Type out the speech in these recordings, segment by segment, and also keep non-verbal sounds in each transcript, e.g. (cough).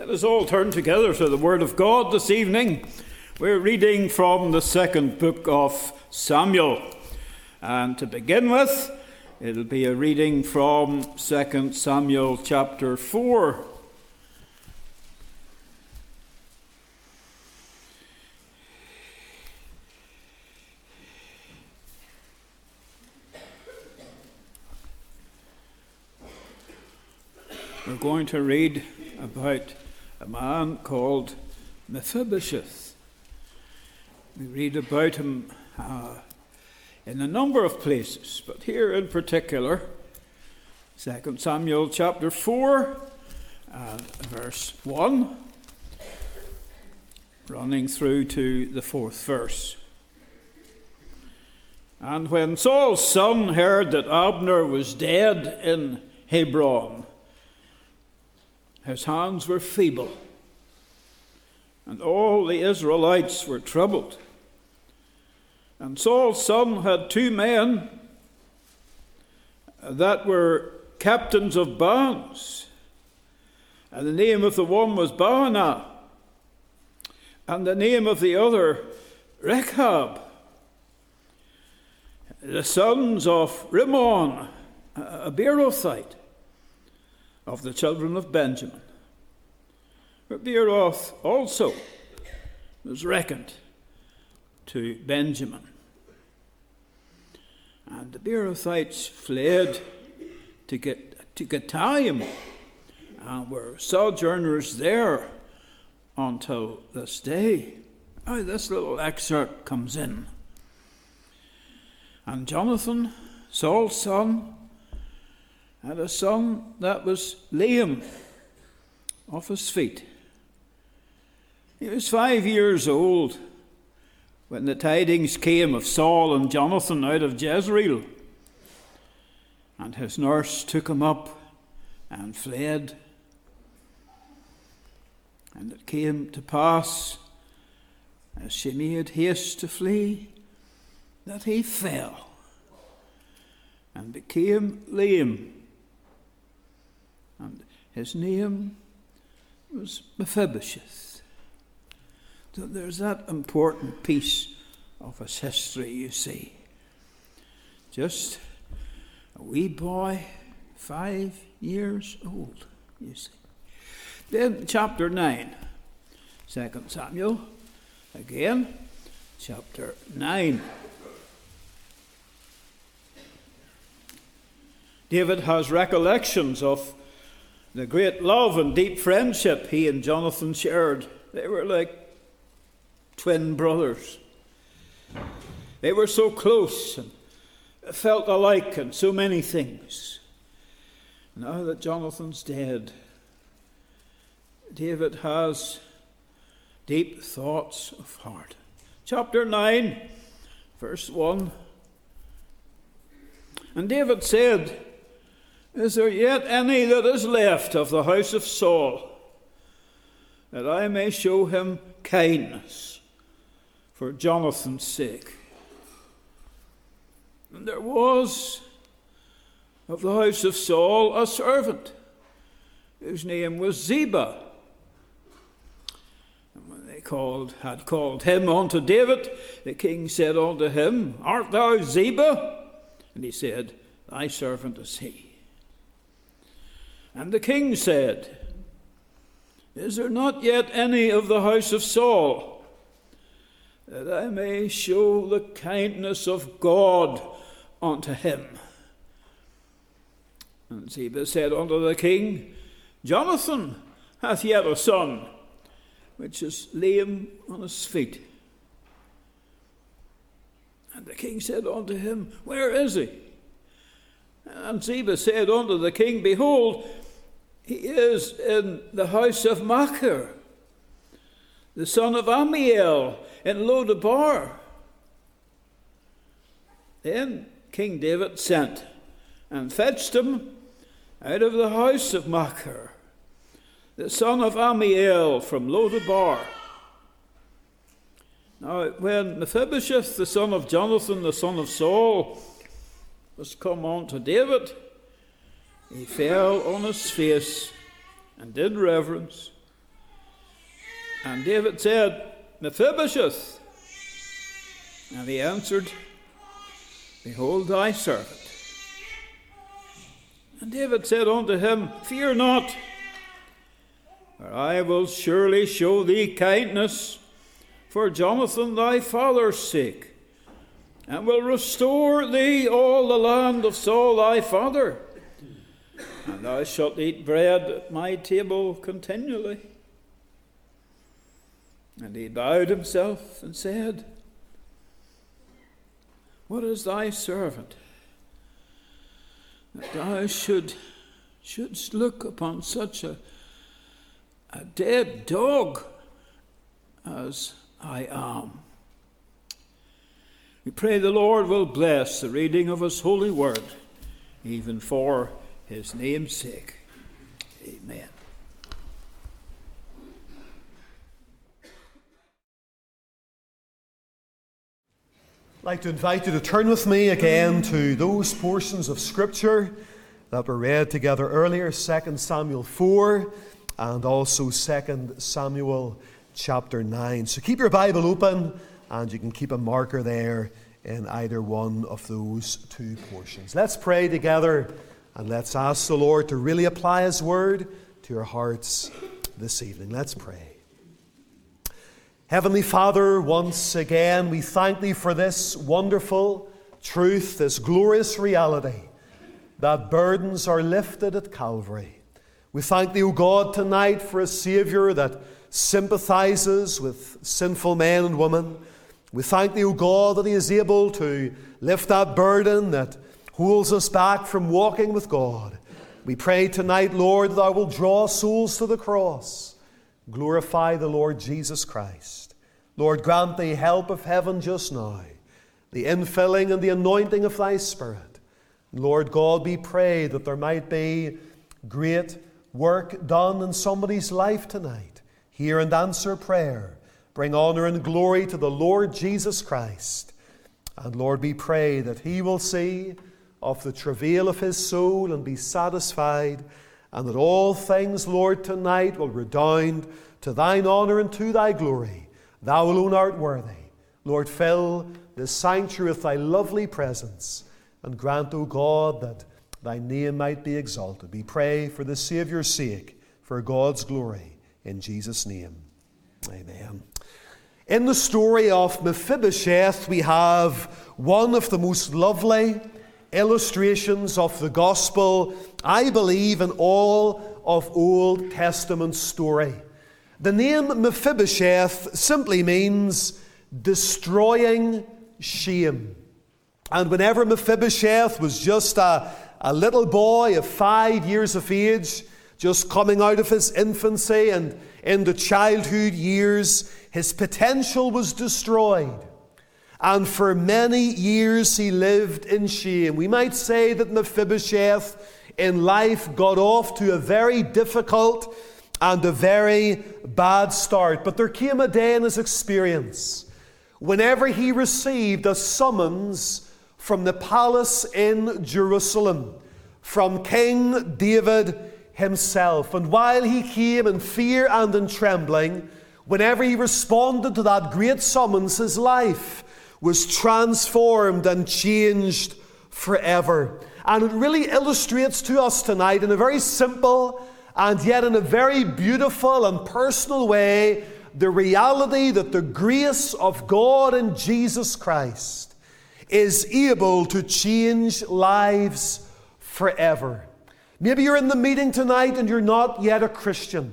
Let us all turn together to the Word of God this evening. We're reading from the second book of Samuel. And to begin with, it'll be a reading from 2 Samuel chapter 4. We're going to read about a man called Mephibosheth. We read about him uh, in a number of places, but here in particular, 2 Samuel chapter 4, uh, verse 1, running through to the fourth verse. And when Saul's son heard that Abner was dead in Hebron, his hands were feeble, and all the Israelites were troubled. And Saul's son had two men that were captains of bands, and the name of the one was Baanah, and the name of the other Rechab, the sons of Rimmon, uh, a Beerothite of the children of Benjamin. But Beeroth also was reckoned to Benjamin. And the Beerothites fled to get to Gittaim and were sojourners there until this day. Oh, this little excerpt comes in. And Jonathan, Saul's son, had a son that was lame off his feet. He was five years old when the tidings came of Saul and Jonathan out of Jezreel. And his nurse took him up and fled. And it came to pass, as she made haste to flee, that he fell and became lame his name was Mephibosheth. So there's that important piece of his history, you see. Just a wee boy, five years old, you see. Then, chapter 9, 2 Samuel, again, chapter 9. David has recollections of the great love and deep friendship he and Jonathan shared. They were like twin brothers. They were so close and felt alike in so many things. Now that Jonathan's dead, David has deep thoughts of heart. Chapter 9, verse 1. And David said, is there yet any that is left of the house of Saul, that I may show him kindness for Jonathan's sake? And there was of the house of Saul a servant whose name was Ziba. And when they called, had called him unto David, the king said unto him, Art thou Ziba? And he said, Thy servant is he. And the king said, Is there not yet any of the house of Saul, that I may show the kindness of God unto him? And Ziba said unto the king, Jonathan hath yet a son, which is lame on his feet. And the king said unto him, Where is he? And Ziba said unto the king, Behold, he is in the house of Machir, the son of Ammiel, in Lodebar. Then King David sent and fetched him out of the house of Machir, the son of Ammiel from Lodebar. Now, when Mephibosheth, the son of Jonathan, the son of Saul, was come on to David, he fell on his face and did reverence And David said, Mephibosheth. And he answered, Behold thy servant. And David said unto him, Fear not, for I will surely show thee kindness for Jonathan thy father's sake, and will restore thee all the land of Saul thy father, and thou shalt eat bread at my table continually. And he bowed himself and said, What is thy servant? That thou should, shouldst look upon such a, a dead dog as I am. We pray the Lord will bless the reading of His holy word, even for His name's sake. Amen. I'd like to invite you to turn with me again to those portions of Scripture that were read together earlier 2 Samuel 4 and also 2 Samuel chapter 9. So keep your Bible open and you can keep a marker there in either one of those two portions. Let's pray together and let's ask the Lord to really apply His word to your hearts this evening. Let's pray. Heavenly Father, once again, we thank Thee for this wonderful truth, this glorious reality that burdens are lifted at Calvary. We thank Thee, O God, tonight for a Saviour that sympathizes with sinful men and women. We thank Thee, O God, that He is able to lift that burden that holds us back from walking with God. We pray tonight, Lord, that Thou will draw souls to the cross. Glorify the Lord Jesus Christ. Lord, grant the help of heaven just now, the infilling and the anointing of thy Spirit. Lord God, we pray that there might be great work done in somebody's life tonight. Hear and answer prayer. Bring honor and glory to the Lord Jesus Christ. And Lord, we pray that he will see of the travail of his soul and be satisfied, and that all things, Lord, tonight will redound to thine honor and to thy glory. Thou alone art worthy. Lord, fill this sanctuary with thy lovely presence, and grant, O God, that thy name might be exalted. We pray for the Saviour's sake, for God's glory. In Jesus' name, amen. In the story of Mephibosheth, we have one of the most lovely illustrations of the gospel, I believe, in all of Old Testament story. The name Mephibosheth simply means destroying shame. And whenever Mephibosheth was just a, a little boy of five years of age, just coming out of his infancy and into childhood years, his potential was destroyed. And for many years he lived in shame. We might say that Mephibosheth in life got off to a very difficult and a very bad start. But there came a day in his experience whenever he received a summons from the palace in Jerusalem, from King David himself. And while he came in fear and in trembling, whenever he responded to that great summons, his life was transformed and changed forever. And it really illustrates to us tonight in a very simple and yet in a very beautiful and personal way the reality that the grace of God in Jesus Christ is able to change lives forever. Maybe you're in the meeting tonight and you're not yet a Christian.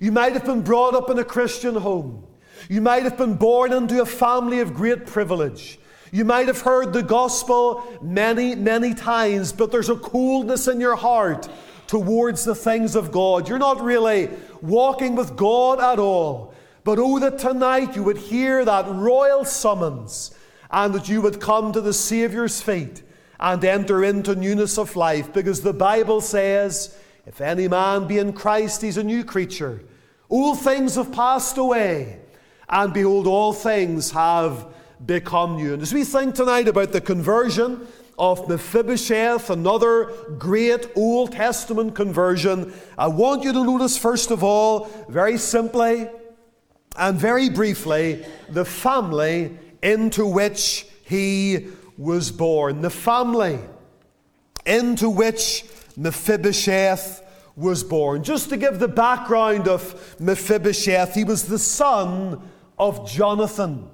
You might have been brought up in a Christian home. You might have been born into a family of great privilege. You might have heard the gospel many, many times, but there's a coldness in your heart towards the things of God. You're not really walking with God at all. But oh, that tonight you would hear that royal summons and that you would come to the Saviour's feet and enter into newness of life. Because the Bible says, if any man be in Christ, he's a new creature. All things have passed away, and behold, all things have become new. And as we think tonight about the conversion of Mephibosheth, another great Old Testament conversion, I want you to notice, first of all, very simply, and very briefly, the family into which he was born. The family into which Mephibosheth was born. Just to give the background of Mephibosheth, he was the son of Jonathan.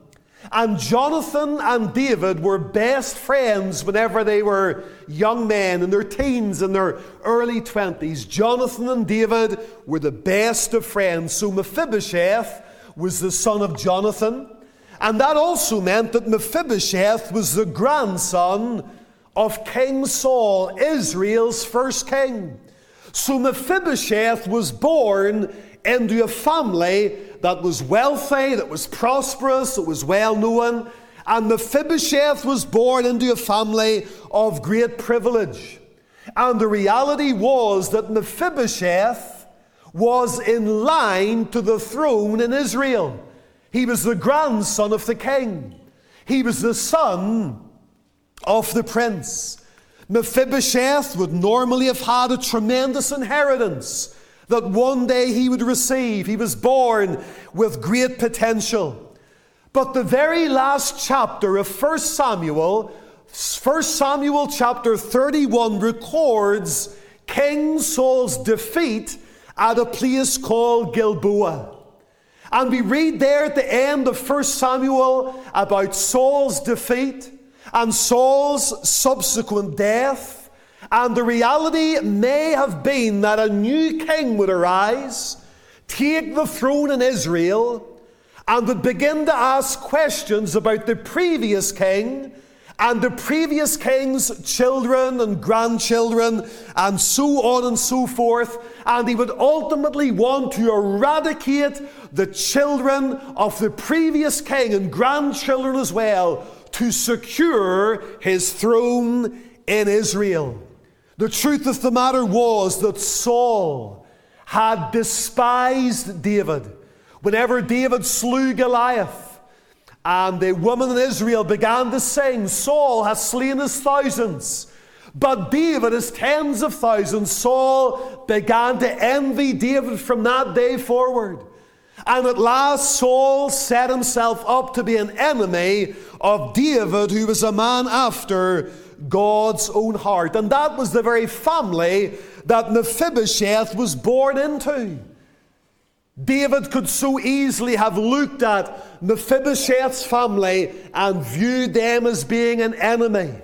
And Jonathan and David were best friends whenever they were young men in their teens and their early 20s. Jonathan and David were the best of friends. So Mephibosheth was the son of Jonathan. And that also meant that Mephibosheth was the grandson of King Saul, Israel's first king. So Mephibosheth was born into a family that was wealthy, that was prosperous, that was well known. And Mephibosheth was born into a family of great privilege. And the reality was that Mephibosheth was in line to the throne in Israel. He was the grandson of the king, he was the son of the prince. Mephibosheth would normally have had a tremendous inheritance that one day he would receive. He was born with great potential. But the very last chapter of 1 Samuel, 1 Samuel chapter 31, records King Saul's defeat at a place called Gilboa. And we read there at the end of 1 Samuel about Saul's defeat and Saul's subsequent death. And the reality may have been that a new king would arise, take the throne in Israel, and would begin to ask questions about the previous king and the previous king's children and grandchildren, and so on and so forth. And he would ultimately want to eradicate the children of the previous king and grandchildren as well to secure his throne in Israel. The truth of the matter was that Saul had despised David. Whenever David slew Goliath, and the women in Israel began to sing, Saul has slain his thousands, but David his tens of thousands. Saul began to envy David from that day forward. And at last, Saul set himself up to be an enemy of David, who was a man after God's own heart. And that was the very family that Mephibosheth was born into. David could so easily have looked at Mephibosheth's family and viewed them as being an enemy.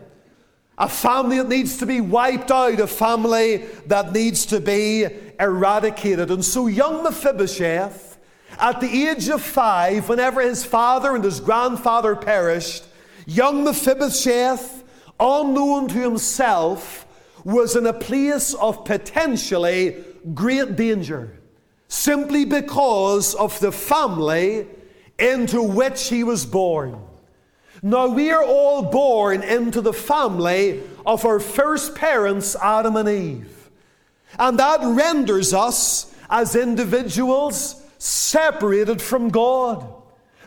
A family that needs to be wiped out, a family that needs to be eradicated. And so, young Mephibosheth at the age of five, whenever his father and his grandfather perished, young Mephibosheth, unknown to himself, was in a place of potentially great danger, simply because of the family into which he was born. Now, we are all born into the family of our first parents, Adam and Eve. And that renders us as individuals separated from God.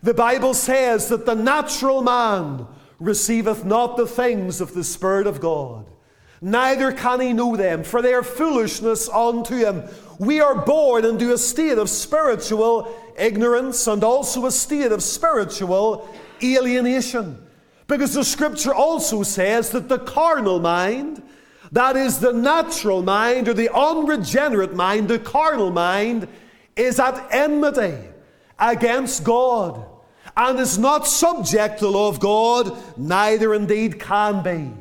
The Bible says that the natural man receiveth not the things of the Spirit of God, neither can he know them, for they are foolishness unto him. We are born into a state of spiritual ignorance and also a state of spiritual alienation. Because the scripture also says that the carnal mind, that is the natural mind or the unregenerate mind, the carnal mind, is at enmity against God and is not subject to the law of God, neither indeed can be.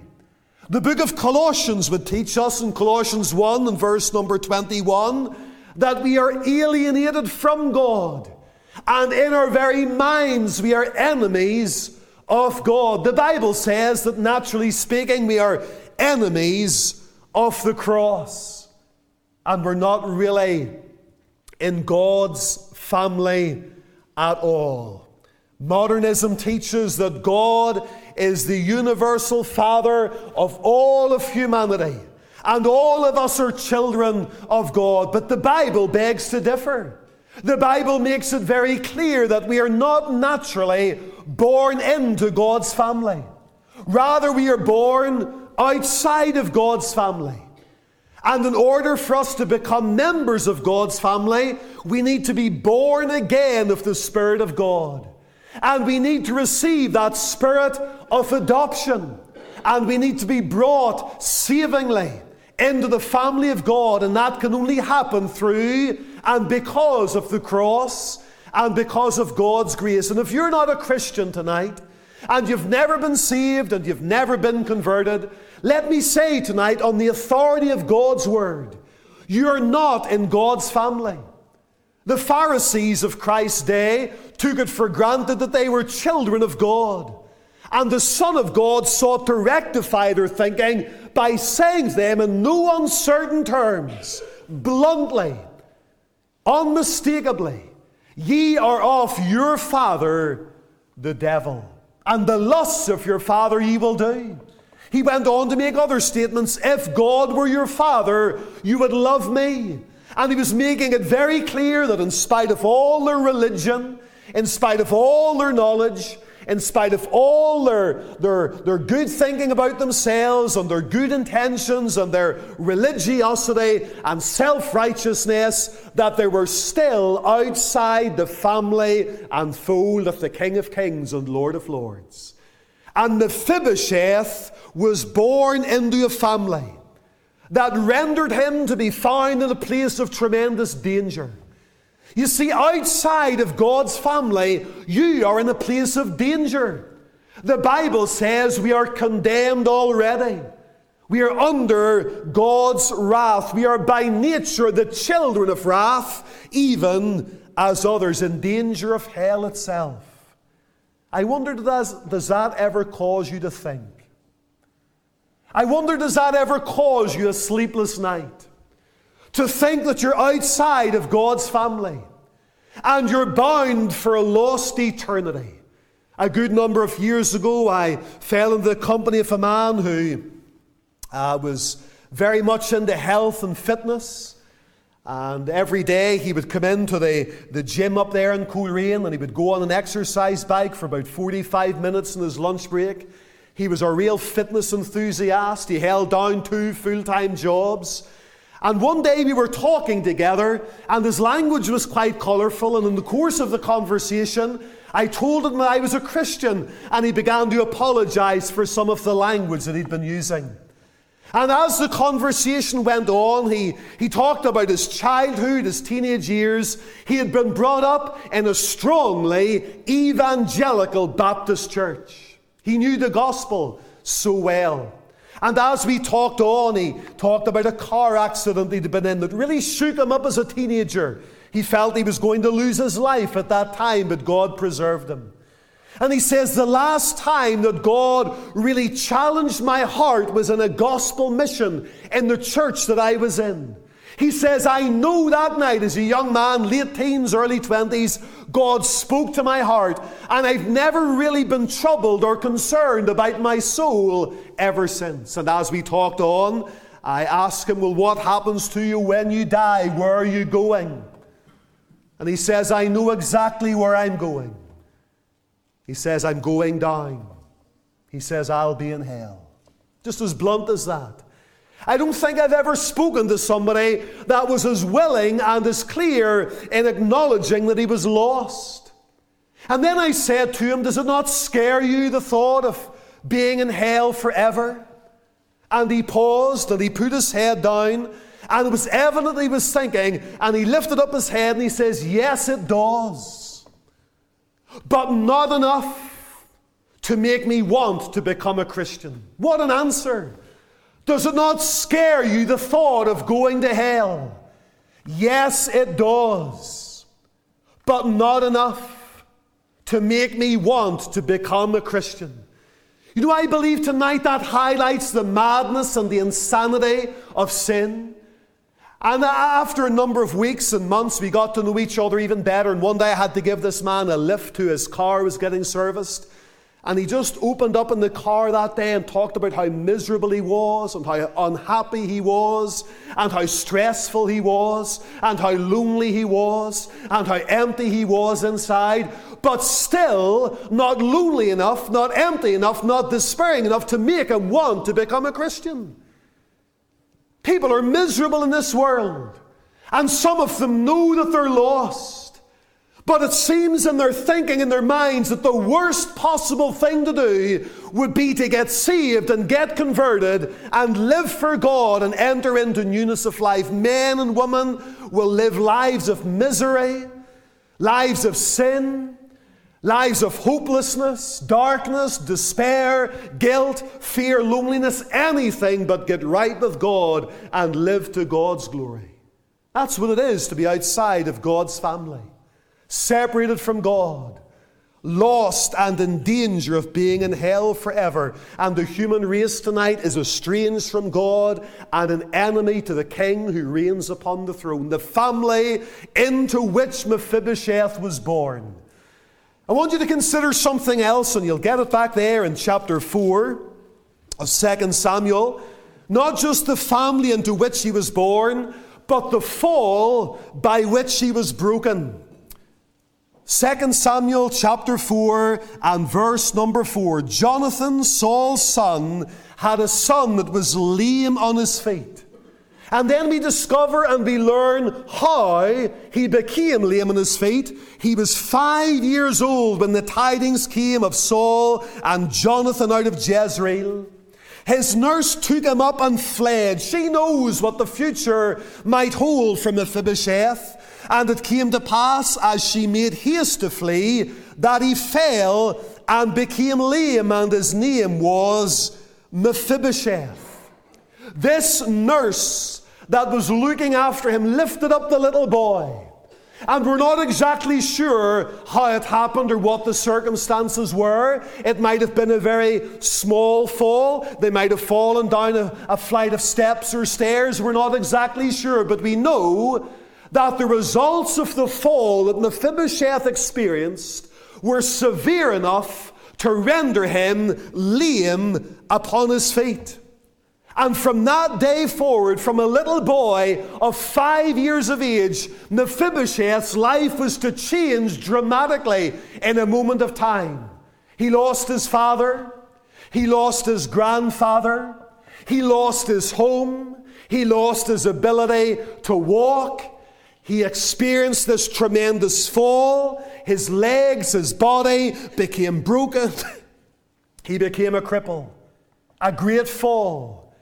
The book of Colossians would teach us in Colossians 1 and verse number 21 that we are alienated from God, and in our very minds we are enemies of God. The Bible says that naturally speaking, we are enemies of the cross, and we're not really in God's family at all. Modernism teaches that God is the universal Father of all of humanity, and all of us are children of God. But the Bible begs to differ. The Bible makes it very clear that we are not naturally born into God's family. Rather, we are born outside of God's family. And in order for us to become members of God's family, we need to be born again of the Spirit of God. And we need to receive that spirit of adoption. And we need to be brought savingly into the family of God. And that can only happen through and because of the cross and because of God's grace. And if you're not a Christian tonight, and you've never been saved and you've never been converted, let me say tonight, on the authority of God's word, you're not in God's family. The Pharisees of Christ's day took it for granted that they were children of God. And the Son of God sought to rectify their thinking by saying to them in no uncertain terms, bluntly, unmistakably, Ye are of your father, the devil, and the lusts of your father ye will do. He went on to make other statements. If God were your father, you would love me. And he was making it very clear that in spite of all their religion, in spite of all their knowledge, in spite of all their, their, their good thinking about themselves and their good intentions and their religiosity and self righteousness, that they were still outside the family and fold of the King of Kings and Lord of Lords. And Mephibosheth was born into a family that rendered him to be found in a place of tremendous danger. You see, outside of God's family, you are in a place of danger. The Bible says we are condemned already. We are under God's wrath. We are by nature the children of wrath, even as others in danger of hell itself. I wonder, does, does that ever cause you to think? I wonder, does that ever cause you a sleepless night? To think that you're outside of God's family and you're bound for a lost eternity. A good number of years ago, I fell into the company of a man who uh, was very much into health and fitness. And every day he would come into the, the gym up there in Coleraine and he would go on an exercise bike for about 45 minutes in his lunch break. He was a real fitness enthusiast. He held down two full time jobs. And one day we were talking together, and his language was quite colourful. And in the course of the conversation, I told him that I was a Christian, and he began to apologise for some of the language that he'd been using. And as the conversation went on, he, he talked about his childhood, his teenage years. He had been brought up in a strongly evangelical Baptist church. He knew the gospel so well. And as we talked on, he talked about a car accident he'd been in that really shook him up as a teenager. He felt he was going to lose his life at that time, but God preserved him. And he says, The last time that God really challenged my heart was in a gospel mission in the church that I was in. He says, I know that night as a young man, late teens, early 20s, God spoke to my heart, and I've never really been troubled or concerned about my soul ever since. And as we talked on, I asked him, Well, what happens to you when you die? Where are you going? And he says, I know exactly where I'm going. He says, I'm going down. He says, I'll be in hell. Just as blunt as that. I don't think I've ever spoken to somebody that was as willing and as clear in acknowledging that he was lost. And then I said to him, Does it not scare you the thought of being in hell forever? And he paused and he put his head down, and it was evident he was thinking, and he lifted up his head and he says, Yes, it does but not enough to make me want to become a Christian. What an answer! Does it not scare you the thought of going to hell? Yes, it does, but not enough to make me want to become a Christian. You know, I believe tonight that highlights the madness and the insanity of sin. And after a number of weeks and months, we got to know each other even better. And one day I had to give this man a lift to his car was getting serviced. And he just opened up in the car that day and talked about how miserable he was, and how unhappy he was, and how stressful he was, and how lonely he was, and how empty he was inside, but still not lonely enough, not empty enough, not despairing enough to make him want to become a Christian. People are miserable in this world, and some of them know that they're lost. But it seems in their thinking, in their minds, that the worst possible thing to do would be to get saved and get converted and live for God and enter into newness of life. Men and women will live lives of misery, lives of sin, lives of hopelessness, darkness, despair, guilt, fear, loneliness, anything but get right with God and live to God's glory. That's what it is to be outside of God's family separated from God, lost and in danger of being in hell forever. And the human race tonight is estranged from God and an enemy to the king who reigns upon the throne. The family into which Mephibosheth was born. I want you to consider something else, and you'll get it back there in chapter 4 of 2 Samuel. Not just the family into which he was born, but the fall by which he was broken. 2 Samuel chapter 4 and verse number 4. Jonathan, Saul's son, had a son that was lame on his feet. And then we discover and we learn how he became lame on his feet. He was five years old when the tidings came of Saul and Jonathan out of Jezreel. His nurse took him up and fled. She knows what the future might hold for Mephibosheth. And it came to pass, as she made haste to flee, that he fell and became lame, and his name was Mephibosheth. This nurse that was looking after him lifted up the little boy. And we're not exactly sure how it happened or what the circumstances were. It might have been a very small fall. They might have fallen down a, a, flight of steps or stairs. We're not exactly sure, but we know that the results of the fall that Mephibosheth experienced were severe enough to render him lame upon his feet. And from that day forward, from a little boy of five years of age, Mephibosheth's life was to change dramatically in a moment of time. He lost his father, he lost his grandfather, he lost his home, he lost his ability to walk, he experienced this tremendous fall. His legs, his body became broken. (laughs) he became a cripple. A great fall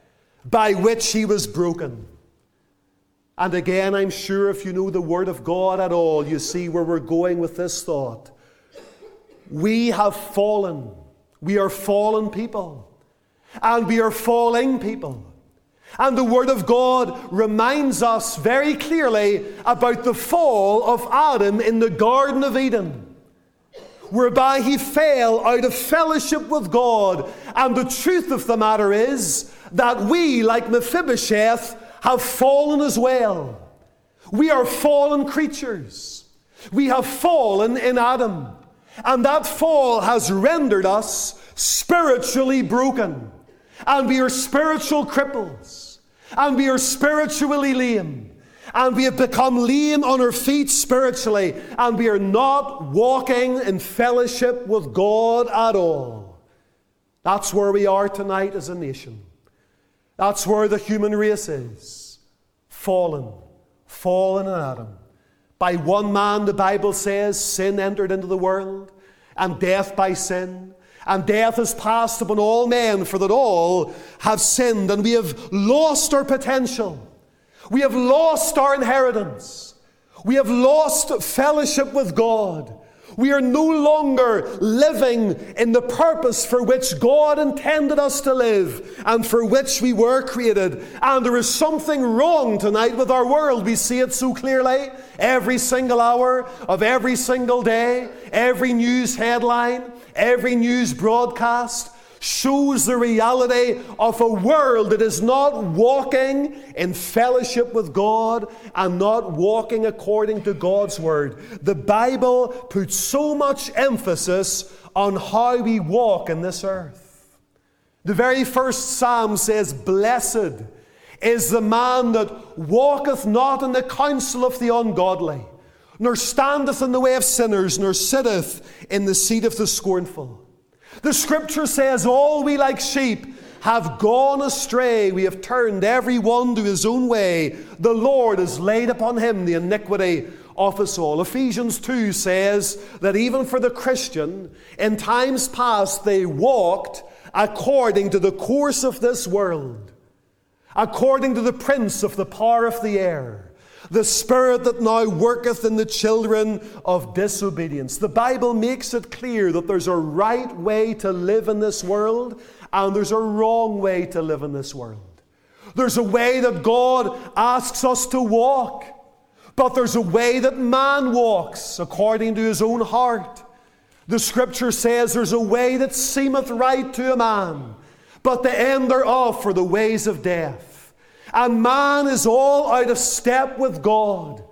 by which he was broken. And again, I'm sure if you know the Word of God at all, you see where we're going with this thought. We have fallen. We are fallen people. And we are falling people. And the Word of God reminds us very clearly about the fall of Adam in the Garden of Eden, whereby he fell out of fellowship with God. And the truth of the matter is that we, like Mephibosheth, have fallen as well. We are fallen creatures. We have fallen in Adam. And that fall has rendered us spiritually broken and we are spiritual cripples, and we are spiritually lame, and we have become lame on our feet spiritually, and we are not walking in fellowship with God at all. That's where we are tonight as a nation. That's where the human race is. Fallen, fallen in Adam. By one man, the Bible says, sin entered into the world, and death by sin and death has passed upon all men, for that all have sinned, and we have lost our potential. We have lost our inheritance. We have lost fellowship with God. We are no longer living in the purpose for which God intended us to live and for which we were created. And there is something wrong tonight with our world. We see it so clearly every single hour of every single day, every news headline, every news broadcast shows the reality of a world that is not walking in fellowship with God and not walking according to God's Word. The Bible puts so much emphasis on how we walk in this earth. The very first Psalm says, Blessed is the man that walketh not in the counsel of the ungodly, nor standeth in the way of sinners, nor sitteth in the seat of the scornful. The scripture says, All we like sheep have gone astray. We have turned every one to his own way. The Lord has laid upon him the iniquity of us all. Ephesians 2 says that even for the Christian, in times past they walked according to the course of this world, according to the prince of the power of the air the spirit that now worketh in the children of disobedience. The Bible makes it clear that there's a right way to live in this world and there's a wrong way to live in this world. There's a way that God asks us to walk, but there's a way that man walks according to his own heart. The scripture says there's a way that seemeth right to a man, but the end thereof are the ways of death. And man is all out of step with God.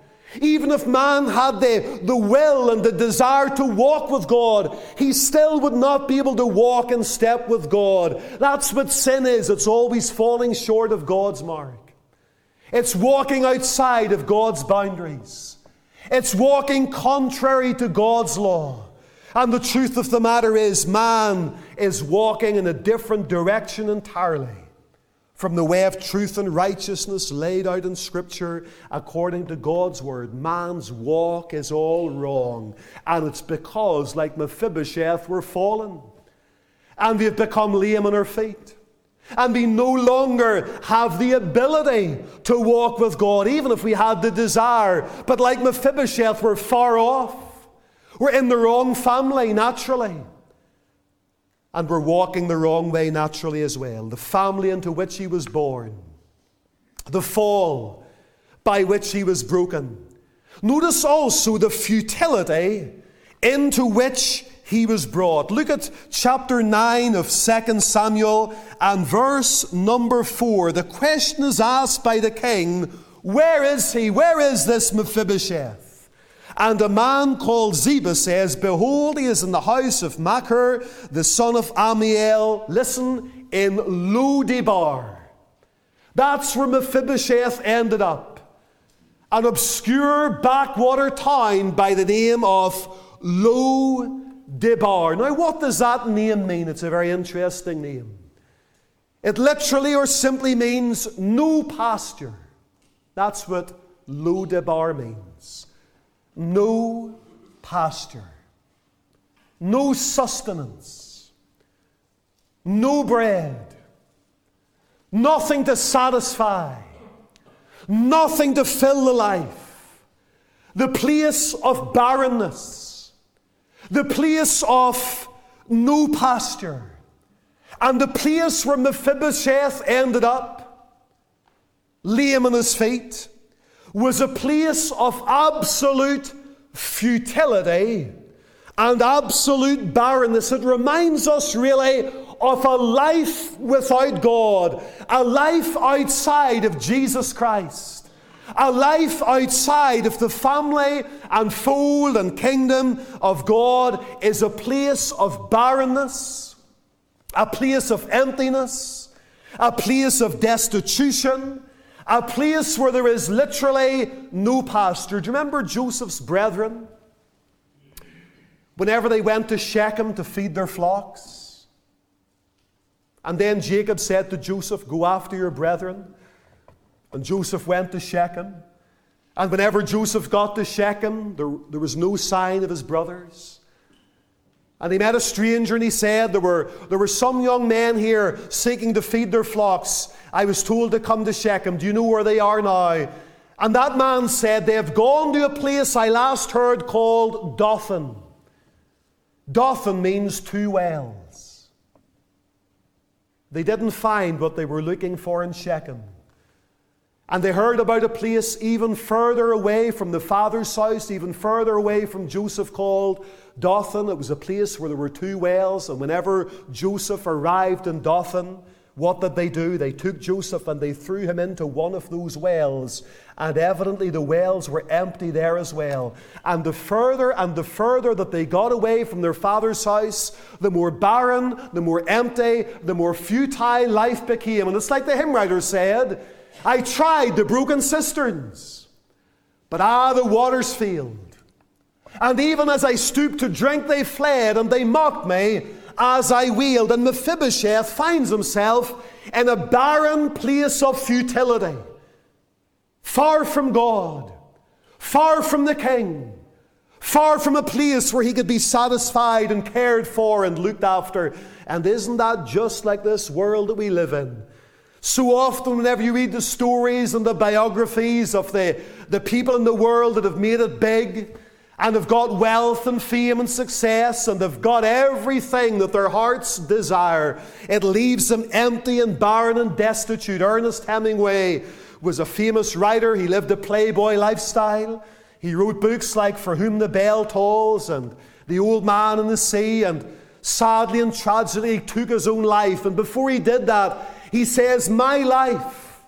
Even if man had the, the will and the desire to walk with God, he still would not be able to walk in step with God. That's what sin is. It's always falling short of God's mark. It's walking outside of God's boundaries. It's walking contrary to God's law. And the truth of the matter is, man is walking in a different direction entirely from the way of truth and righteousness laid out in Scripture according to God's Word. Man's walk is all wrong. And it's because, like Mephibosheth, we're fallen. And we've become lame on our feet. And we no longer have the ability to walk with God, even if we had the desire. But like Mephibosheth, we're far off. We're in the wrong family, naturally and were walking the wrong way naturally as well. The family into which he was born, the fall by which he was broken. Notice also the futility into which he was brought. Look at chapter 9 of 2 Samuel and verse number 4. The question is asked by the king, Where is he? Where is this Mephibosheth? And a man called Ziba says, Behold, he is in the house of Machir, the son of Ammiel, Listen, in Lodebar. That's where Mephibosheth ended up. An obscure backwater town by the name of Lodebar. Now, what does that name mean? It's a very interesting name. It literally or simply means no pasture. That's what Lodebar means no pasture, no sustenance, no bread, nothing to satisfy, nothing to fill the life, the place of barrenness, the place of no pasture, and the place where Mephibosheth ended up, lame on his feet was a place of absolute futility and absolute barrenness. It reminds us really of a life without God, a life outside of Jesus Christ, a life outside of the family and fold and kingdom of God is a place of barrenness, a place of emptiness, a place of destitution a place where there is literally no pasture. Do you remember Joseph's brethren? Whenever they went to Shechem to feed their flocks. And then Jacob said to Joseph, Go after your brethren. And Joseph went to Shechem. And whenever Joseph got to Shechem, there, there was no sign of his brothers. And he met a stranger and he said, there were, there were some young men here seeking to feed their flocks. I was told to come to Shechem. Do you know where they are now? And that man said, They have gone to a place I last heard called Dothan. Dothan means two wells. They didn't find what they were looking for in Shechem. And they heard about a place even further away from the father's house, even further away from Joseph, called Dothan. It was a place where there were two wells, and whenever Joseph arrived in Dothan, what did they do? They took Joseph and they threw him into one of those wells, and evidently the wells were empty there as well. And the further and the further that they got away from their father's house, the more barren, the more empty, the more futile life became. And it's like the hymn writer said I tried the broken cisterns, but ah, the waters failed. And even as I stooped to drink, they fled, and they mocked me, as I willed. And Mephibosheth finds himself in a barren place of futility, far from God, far from the king, far from a place where he could be satisfied and cared for and looked after. And isn't that just like this world that we live in? So often, whenever you read the stories and the biographies of the, the people in the world that have made it big and have got wealth and fame and success and they've got everything that their hearts desire, it leaves them empty and barren and destitute. Ernest Hemingway was a famous writer, he lived a playboy lifestyle. He wrote books like For Whom the Bell Tolls and The Old Man and the Sea, and sadly and tragically he took his own life. And before he did that, he says, My life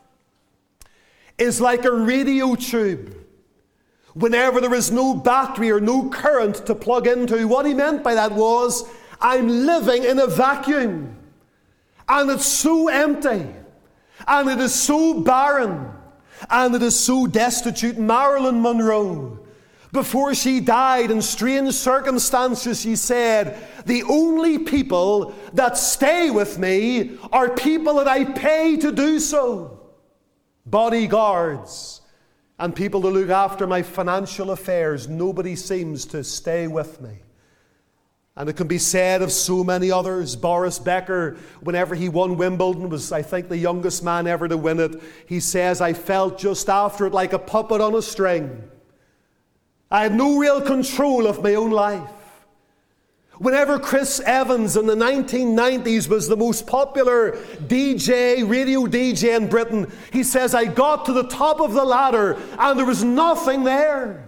is like a radio tube. Whenever there is no battery or no current to plug into, what he meant by that was, I'm living in a vacuum. And it's so empty. And it is so barren. And it is so destitute. Marilyn Monroe before she died, in strange circumstances, she said, The only people that stay with me are people that I pay to do so bodyguards and people to look after my financial affairs. Nobody seems to stay with me. And it can be said of so many others. Boris Becker, whenever he won Wimbledon, was, I think, the youngest man ever to win it. He says, I felt just after it like a puppet on a string. I had no real control of my own life. Whenever Chris Evans in the 1990s was the most popular DJ, radio DJ in Britain, he says, I got to the top of the ladder and there was nothing there.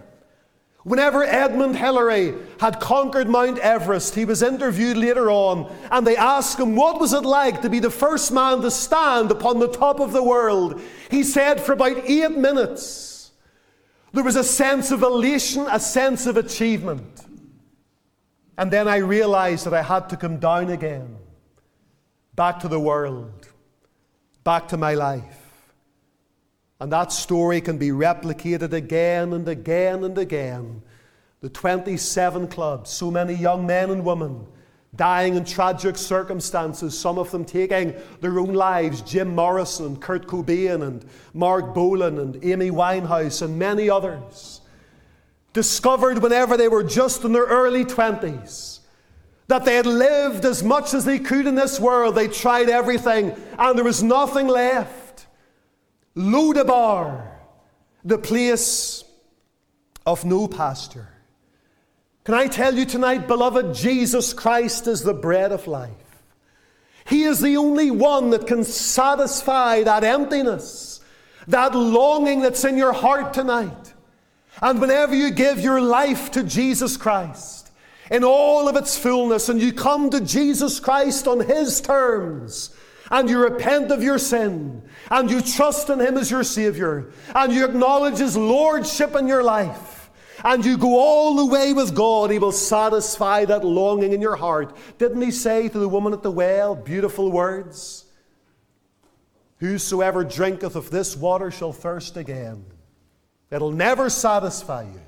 Whenever Edmund Hillary had conquered Mount Everest, he was interviewed later on, and they asked him, What was it like to be the first man to stand upon the top of the world? He said, For about eight minutes, there was a sense of elation, a sense of achievement. And then I realized that I had to come down again, back to the world, back to my life. And that story can be replicated again and again and again. The 27 clubs, so many young men and women dying in tragic circumstances, some of them taking their own lives. Jim Morrison Kurt Cobain and Marc Bolan and Amy Winehouse and many others. Discovered whenever they were just in their early 20s that they had lived as much as they could in this world. They tried everything and there was nothing left. Lodebar, the place of no pasture. Can I tell you tonight, beloved, Jesus Christ is the bread of life. He is the only one that can satisfy that emptiness, that longing that's in your heart tonight. And whenever you give your life to Jesus Christ in all of its fullness, and you come to Jesus Christ on His terms, and you repent of your sin, and you trust in Him as your Savior, and you acknowledge His Lordship in your life, and you go all the way with God, He will satisfy that longing in your heart. Didn't He say to the woman at the well, beautiful words? Whosoever drinketh of this water shall thirst again. It'll never satisfy you.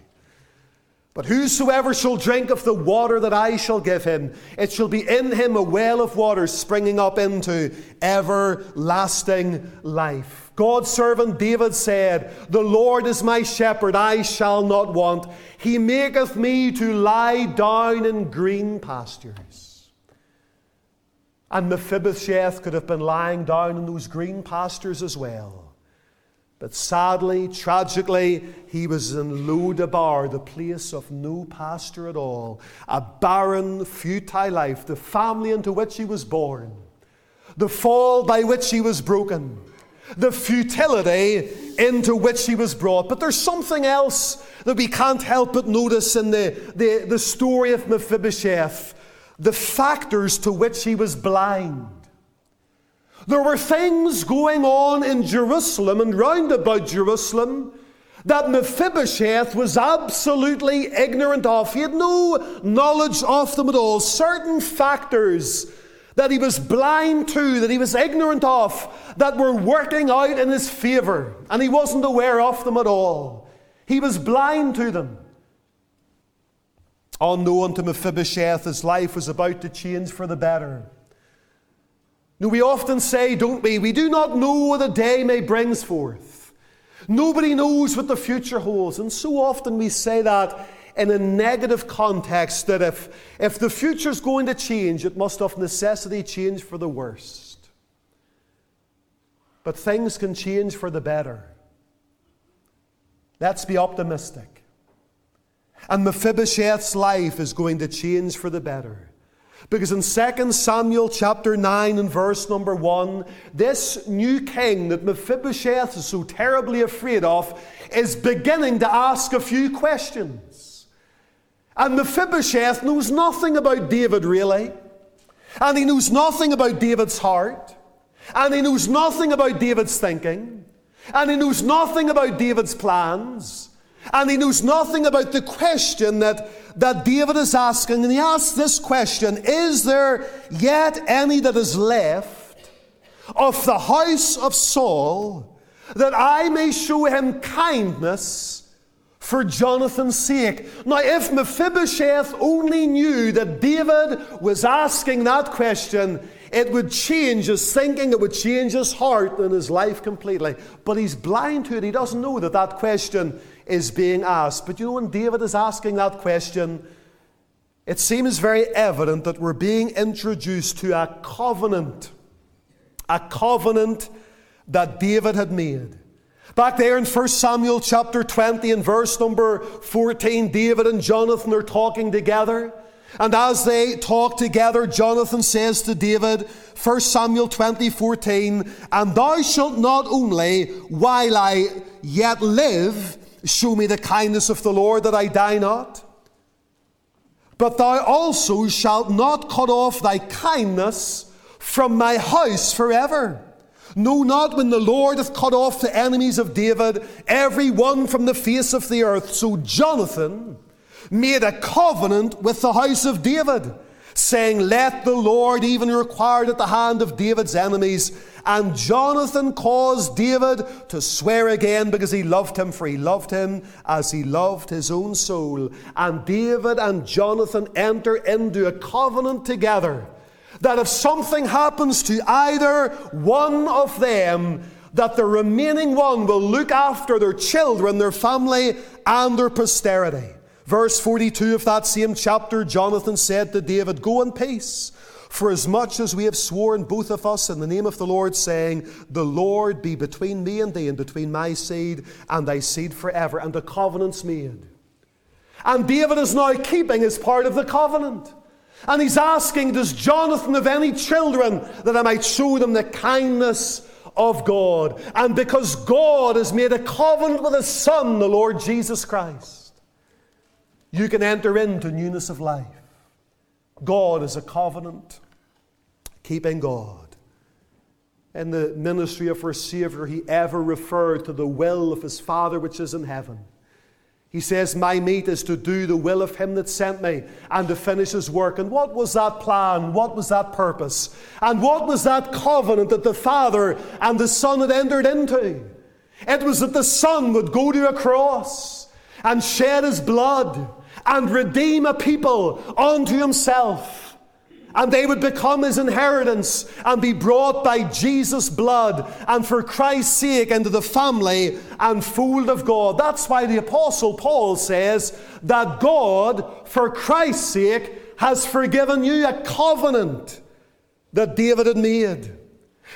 But whosoever shall drink of the water that I shall give him, it shall be in him a well of water springing up into everlasting life. God's servant David said, The Lord is my shepherd, I shall not want. He maketh me to lie down in green pastures. And Mephibosheth could have been lying down in those green pastures as well. But sadly, tragically, he was in Lodebar, the place of no pasture at all, a barren, futile life, the family into which he was born, the fall by which he was broken the futility into which he was brought. But there's something else that we can't help but notice in the, the, the story of Mephibosheth the factors to which he was blind. There were things going on in Jerusalem and round about Jerusalem that Mephibosheth was absolutely ignorant of. He had no knowledge of them at all. Certain factors that he was blind to, that he was ignorant of, that were working out in his favor, and he wasn't aware of them at all. He was blind to them. Unknown to Mephibosheth, his life was about to change for the better. Now, we often say, don't we, we do not know what a day may brings forth. Nobody knows what the future holds. And so often we say that in a negative context that if, if the future's going to change, it must of necessity change for the worst. But things can change for the better. Let's be optimistic. And Mephibosheth's life is going to change for the better. Because in 2 Samuel chapter 9 and verse number 1, this new king that Mephibosheth is so terribly afraid of is beginning to ask a few questions. And Mephibosheth knows nothing about David really. And he knows nothing about David's heart. And he knows nothing about David's thinking. And he knows nothing about David's plans. And he knows nothing about the question that, that David is asking. And he asks this question Is there yet any that is left of the house of Saul that I may show him kindness? for Jonathan's sake. Now, if Mephibosheth only knew that David was asking that question, it would change his thinking, it would change his heart and his life completely. But he's blind to it. He doesn't know that that question is being asked. But you know, when David is asking that question, it seems very evident that we're being introduced to a covenant. A covenant that David had made. Back there in 1 Samuel chapter 20 and verse number 14, David and Jonathan are talking together. And as they talk together, Jonathan says to David, 1 Samuel 20, 14, And thou shalt not only, while I yet live, show me the kindness of the Lord that I die not, but thou also shalt not cut off thy kindness from my house forever. No, not when the Lord hath cut off the enemies of David, every one from the face of the earth. So Jonathan made a covenant with the house of David, saying, Let the Lord even require at the hand of David's enemies. And Jonathan caused David to swear again because he loved him, for he loved him as he loved his own soul. And David and Jonathan enter into a covenant together that if something happens to either one of them, that the remaining one will look after their children, their family, and their posterity. Verse 42 of that same chapter, Jonathan said to David, Go in peace, for as much as we have sworn, both of us, in the name of the Lord, saying, The Lord be between me and thee, and between my seed and thy seed forever. And the covenant's made. And David is now keeping his part of the covenant. And he's asking, Does Jonathan have any children that I might show them the kindness of God? And because God has made a covenant with his Son, the Lord Jesus Christ you can enter into newness of life. God is a covenant keeping God. In the ministry of our Savior, he ever referred to the will of his Father which is in heaven. He says, My meat is to do the will of him that sent me and to finish his work. And what was that plan? What was that purpose? And what was that covenant that the Father and the Son had entered into? It was that the Son would go to a cross and shed his blood and redeem a people unto himself. And they would become his inheritance and be brought by Jesus' blood and for Christ's sake into the family and fold of God. That's why the Apostle Paul says that God, for Christ's sake, has forgiven you a covenant that David had made.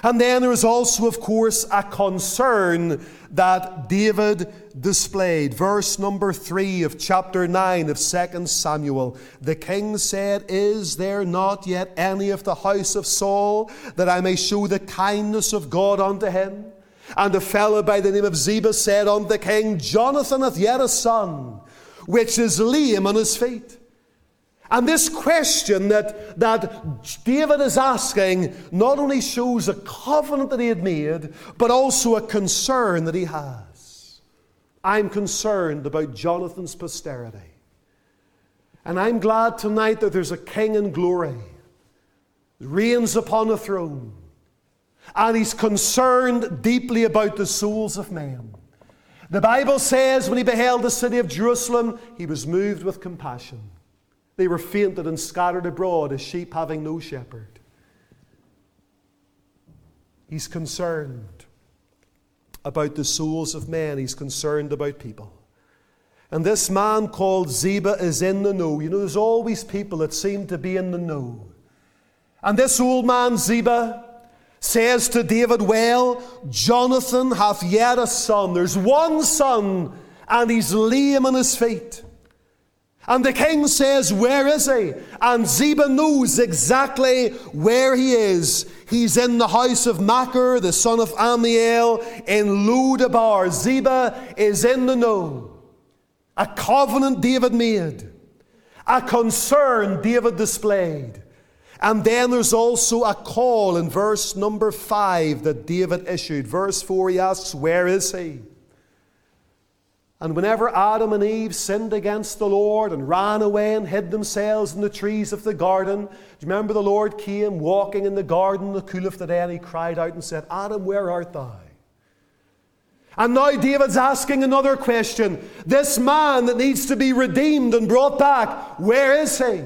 And then there is also, of course, a concern that David displayed. Verse number 3 of chapter 9 of 2 Samuel. The king said, Is there not yet any of the house of Saul that I may show the kindness of God unto him? And a fellow by the name of Ziba said unto the king, Jonathan hath yet a son, which is lame on his feet. And this question that, that David is asking not only shows a covenant that he had made, but also a concern that he has. I'm concerned about Jonathan's posterity. And I'm glad tonight that there's a king in glory, reigns upon a throne, and he's concerned deeply about the souls of men. The Bible says when he beheld the city of Jerusalem, he was moved with compassion. They were fainted and scattered abroad as sheep having no shepherd. He's concerned about the souls of men, he's concerned about people. And this man called Ziba is in the know. You know, there's always people that seem to be in the know. And this old man, Ziba, says to David, Well, Jonathan hath yet a son. There's one son, and he's lame on his feet. And the king says, Where is he? And Ziba knows exactly where he is. He's in the house of Machir, the son of Ammiel, in Lo-debar. Ziba is in the know. A covenant David made, a concern David displayed. And then there's also a call in verse number 5 that David issued. Verse 4, he asks, Where is he? And whenever Adam and Eve sinned against the Lord and ran away and hid themselves in the trees of the garden, do you remember the Lord came walking in the garden in the cool of the day and he cried out and said, Adam, where art thou? And now David's asking another question. This man that needs to be redeemed and brought back, where is he?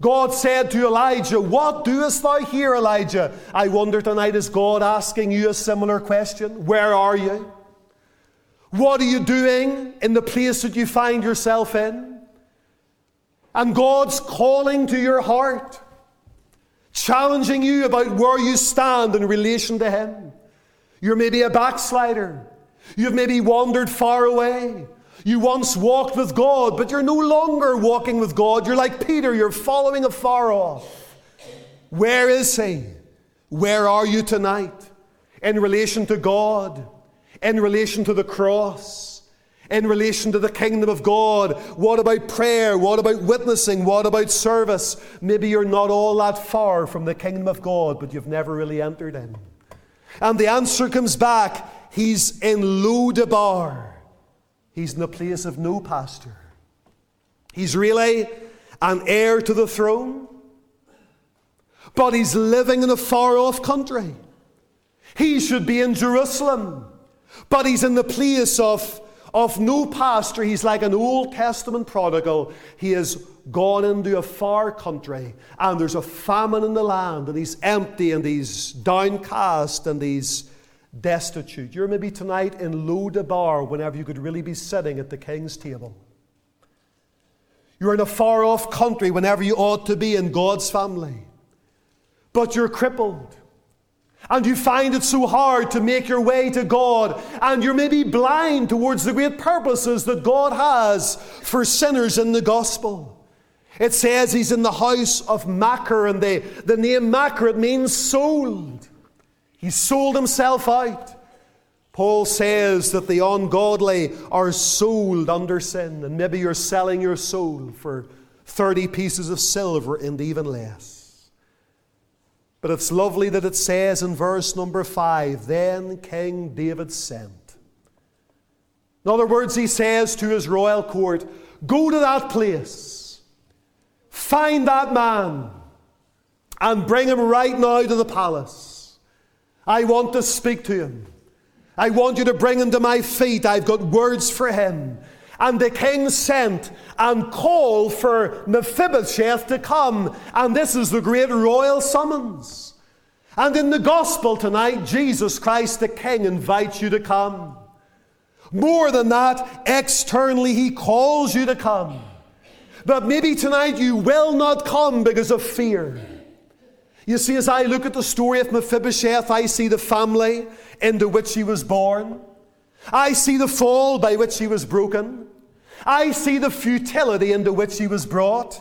God said to Elijah, What doest thou here, Elijah? I wonder tonight, is God asking you a similar question? Where are you? What are you doing in the place that you find yourself in? And God's calling to your heart, challenging you about where you stand in relation to Him. You're maybe a backslider. You've maybe wandered far away. You once walked with God, but you're no longer walking with God. You're like Peter, you're following afar off. Where is He? Where are you tonight in relation to God, in relation to the cross, in relation to the kingdom of God? What about prayer? What about witnessing? What about service? Maybe you're not all that far from the kingdom of God, but you've never really entered in. And the answer comes back He's in Lo-debar. He's in the place of no pastor. He's really an heir to the throne, but he's living in a far off country. He should be in Jerusalem, but he's in the place of, of no pastor. He's like an Old Testament prodigal. He has gone into a far country, and there's a famine in the land, and he's empty, and he's downcast, and he's destitute. You're maybe tonight in Lo-debar whenever you could really be sitting at the king's table. You're in a far off country whenever you ought to be in God's family. But you're crippled. And you find it so hard to make your way to God. And you're maybe blind towards the great purposes that God has for sinners in the gospel. It says he's in the house of Machir, and the, the name Machir it means sold. He sold himself out. Paul says that the ungodly are sold under sin, and maybe you're selling your soul for 30 pieces of silver and even less. But it's lovely that it says in verse number 5 Then King David sent. In other words, he says to his royal court, Go to that place, find that man, and bring him right now to the palace. I want to speak to him. I want you to bring him to my feet. I've got words for him. And the king sent and called for Mephibosheth to come. And this is the great royal summons. And in the gospel tonight, Jesus Christ the King invites you to come. More than that, externally, he calls you to come. But maybe tonight you will not come because of fear. You see, as I look at the story of Mephibosheth, I see the family into which he was born. I see the fall by which he was broken. I see the futility into which he was brought.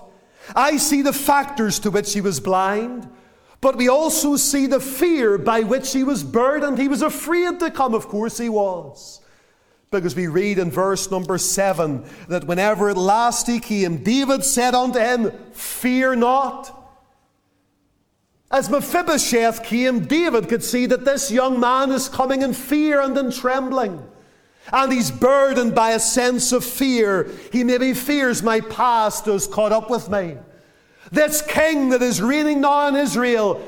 I see the factors to which he was blind. But we also see the fear by which he was burdened. He was afraid to come, of course he was. Because we read in verse number seven that whenever at last he came, David said unto him, Fear not. As Mephibosheth came, David could see that this young man is coming in fear and in trembling. And he's burdened by a sense of fear. He maybe fears my past has caught up with me. This king that is reigning now in Israel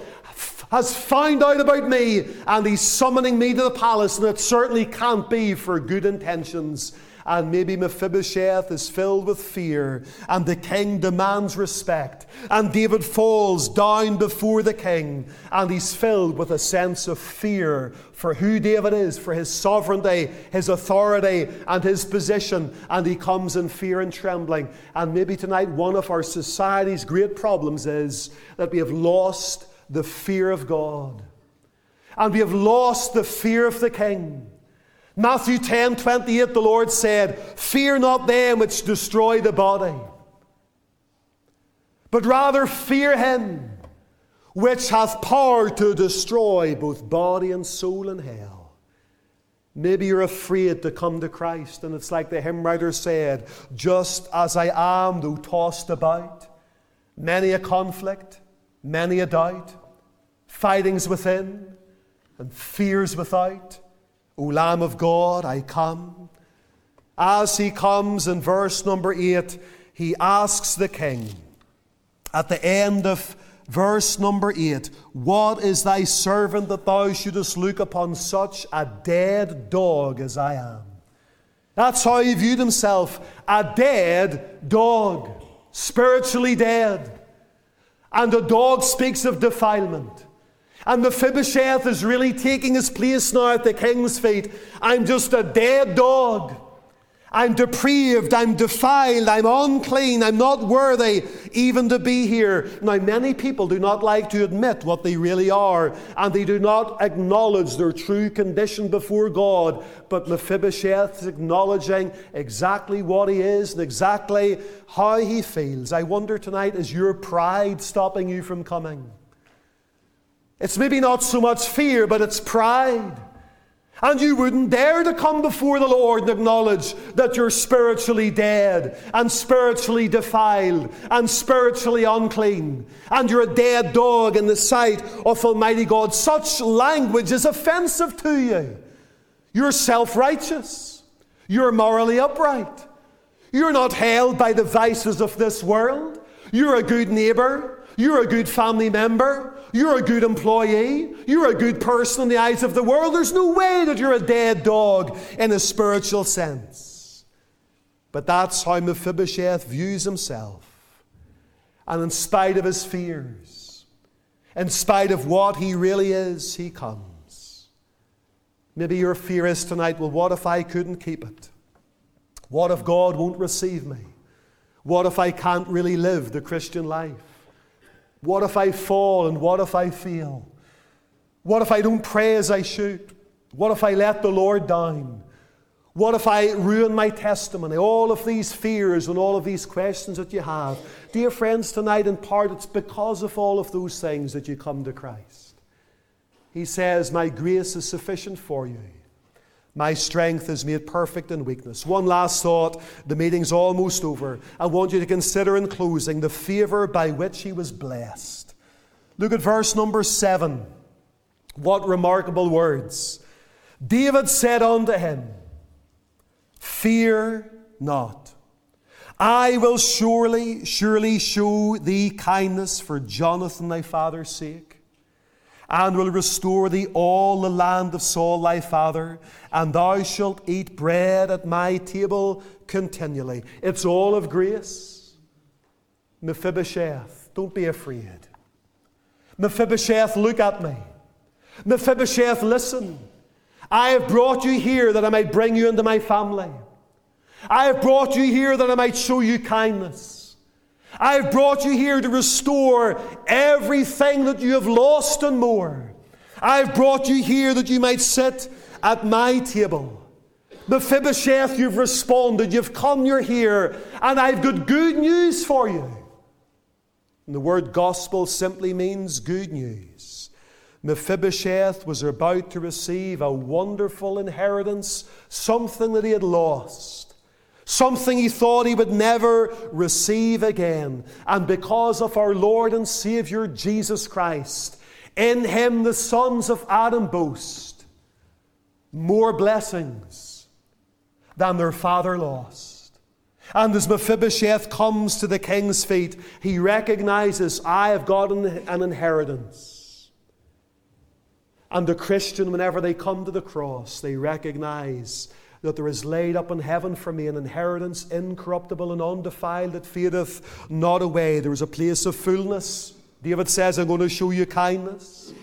has found out about me and he's summoning me to the palace, and it certainly can't be for good intentions. And maybe Mephibosheth is filled with fear, and the king demands respect. And David falls down before the king, and he's filled with a sense of fear for who David is, for his sovereignty, his authority, and his position. And he comes in fear and trembling. And maybe tonight, one of our society's great problems is that we have lost the fear of God. And we have lost the fear of the king. Matthew 10 28, the Lord said, Fear not them which destroy the body, but rather fear him which hath power to destroy both body and soul in hell. Maybe you're afraid to come to Christ, and it's like the hymn writer said, Just as I am, though tossed about, many a conflict, many a doubt, fightings within, and fears without. O Lamb of God, I come. As he comes in verse number 8, he asks the king at the end of verse number 8 What is thy servant that thou shouldest look upon such a dead dog as I am? That's how he viewed himself a dead dog, spiritually dead. And the dog speaks of defilement. And Mephibosheth is really taking his place now at the king's feet. I'm just a dead dog. I'm depraved, I'm defiled, I'm unclean, I'm not worthy even to be here. Now, many people do not like to admit what they really are, and they do not acknowledge their true condition before God. But Mephibosheth is acknowledging exactly what he is and exactly how he feels. I wonder tonight, is your pride stopping you from coming? It's maybe not so much fear, but it's pride. And you wouldn't dare to come before the Lord and acknowledge that you're spiritually dead and spiritually defiled and spiritually unclean. And you're a dead dog in the sight of Almighty God. Such language is offensive to you. You're self righteous. You're morally upright. You're not held by the vices of this world. You're a good neighbor. You're a good family member. You're a good employee. You're a good person in the eyes of the world. There's no way that you're a dead dog in a spiritual sense. But that's how Mephibosheth views himself. And in spite of his fears, in spite of what he really is, he comes. Maybe your fear is tonight well, what if I couldn't keep it? What if God won't receive me? What if I can't really live the Christian life? What if I fall and what if I fail? What if I don't pray as I should? What if I let the Lord down? What if I ruin my testimony? All of these fears and all of these questions that you have. Dear friends, tonight in part it's because of all of those things that you come to Christ. He says, My grace is sufficient for you. My strength is made perfect in weakness. One last thought. The meeting's almost over. I want you to consider in closing the favor by which he was blessed. Look at verse number seven. What remarkable words. David said unto him, Fear not. I will surely, surely show thee kindness for Jonathan thy father's sake and will restore thee all the land of Saul thy father, and thou shalt eat bread at my table continually. It's all of grace. Mephibosheth, don't be afraid. Mephibosheth, look at me. Mephibosheth, listen. I have brought you here that I might bring you into my family. I have brought you here that I might show you kindness. I have brought you here to restore everything that you have lost and more. I have brought you here that you might sit at my table. Mephibosheth, you've responded. You've come, you're here, and I've got good news for you. And the word gospel simply means good news. Mephibosheth was about to receive a wonderful inheritance, something that he had lost something he thought he would never receive again. And because of our Lord and Savior Jesus Christ, in him the sons of Adam boast more blessings than their father lost. And as Mephibosheth comes to the king's feet, he recognizes, I have got an inheritance. And the Christian, whenever they come to the cross, they recognize that there is laid up in heaven for me an inheritance incorruptible and undefiled that fadeth not away. There is a place of fullness. David says, I'm going to show you kindness.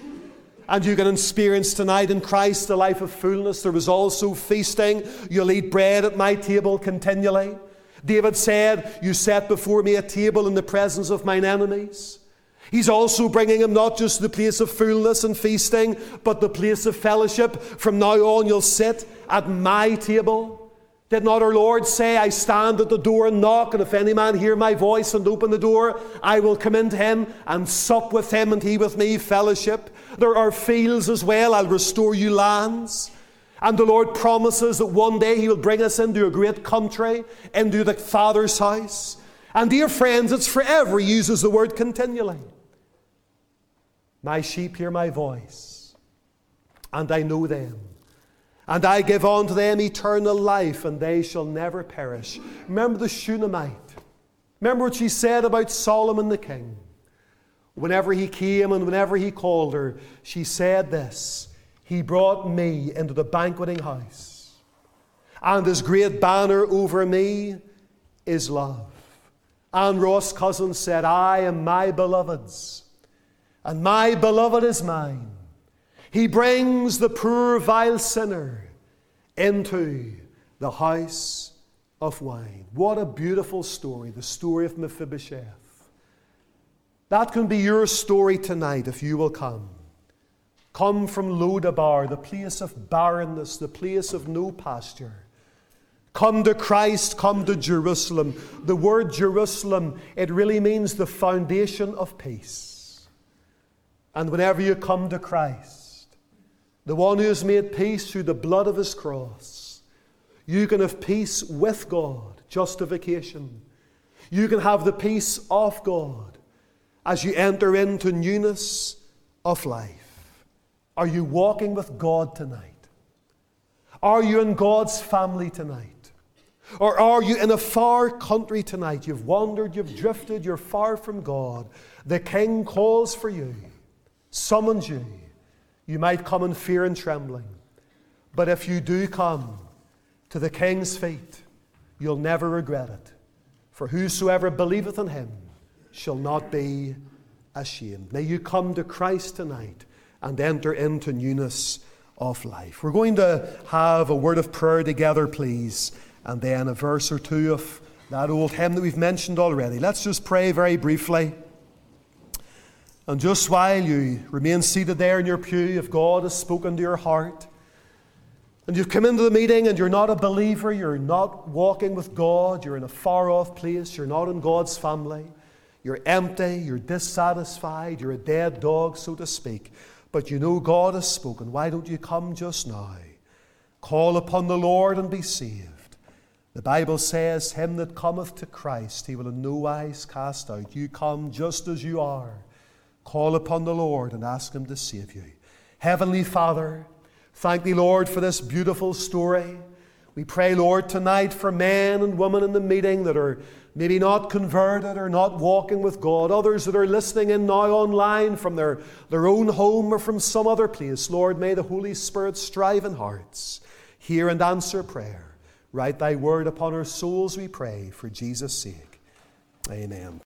And you can experience tonight in Christ the life of fullness. There is also feasting. You'll eat bread at my table continually. David said, You set before me a table in the presence of mine enemies. He's also bringing him not just the place of fullness and feasting, but the place of fellowship. From now on, you'll sit at my table. Did not our Lord say, I stand at the door and knock, and if any man hear my voice and open the door, I will come into him and sup with him and he with me, fellowship? There are fields as well. I'll restore you lands. And the Lord promises that one day He will bring us into a great country, into the Father's house. And dear friends, it's forever. He uses the word continually. My sheep hear my voice, and I know them. And I give unto them eternal life, and they shall never perish. Remember the Shunammite. Remember what she said about Solomon the king. Whenever he came and whenever he called her, she said this He brought me into the banqueting house, and his great banner over me is love. And Ross Cousins said, I am my beloved's and my beloved is mine. He brings the poor, vile sinner into the house of wine. What a beautiful story, the story of Mephibosheth. That can be your story tonight if you will come. Come from Lodebar, the place of barrenness, the place of no pasture. Come to Christ, come to Jerusalem. The word Jerusalem, it really means the foundation of peace. And whenever you come to Christ, the one who has made peace through the blood of his cross, you can have peace with God, justification. You can have the peace of God as you enter into newness of life. Are you walking with God tonight? Are you in God's family tonight? Or are you in a far country tonight? You've wandered, you've drifted, you're far from God. The King calls for you summons you, you might come in fear and trembling. But if you do come to the King's feet, you'll never regret it. For whosoever believeth in him shall not be ashamed. May you come to Christ tonight and enter into newness of life. We're going to have a word of prayer together, please, and then a verse or two of that old hymn that we've mentioned already. Let's just pray very briefly. And just while you remain seated there in your pew, if God has spoken to your heart, and you've come into the meeting and you're not a believer, you're not walking with God, you're in a far off place, you're not in God's family, you're empty, you're dissatisfied, you're a dead dog, so to speak, but you know God has spoken, why don't you come just now? Call upon the Lord and be saved. The Bible says, Him that cometh to Christ, he will in no wise cast out. You come just as you are. Call upon the Lord and ask Him to save you. Heavenly Father, thank Thee, Lord, for this beautiful story. We pray, Lord, tonight for men and women in the meeting that are maybe not converted or not walking with God, others that are listening in now online from their, their own home or from some other place. Lord, may the Holy Spirit strive in hearts, hear and answer prayer. Write Thy word upon our souls, we pray, for Jesus' sake. Amen.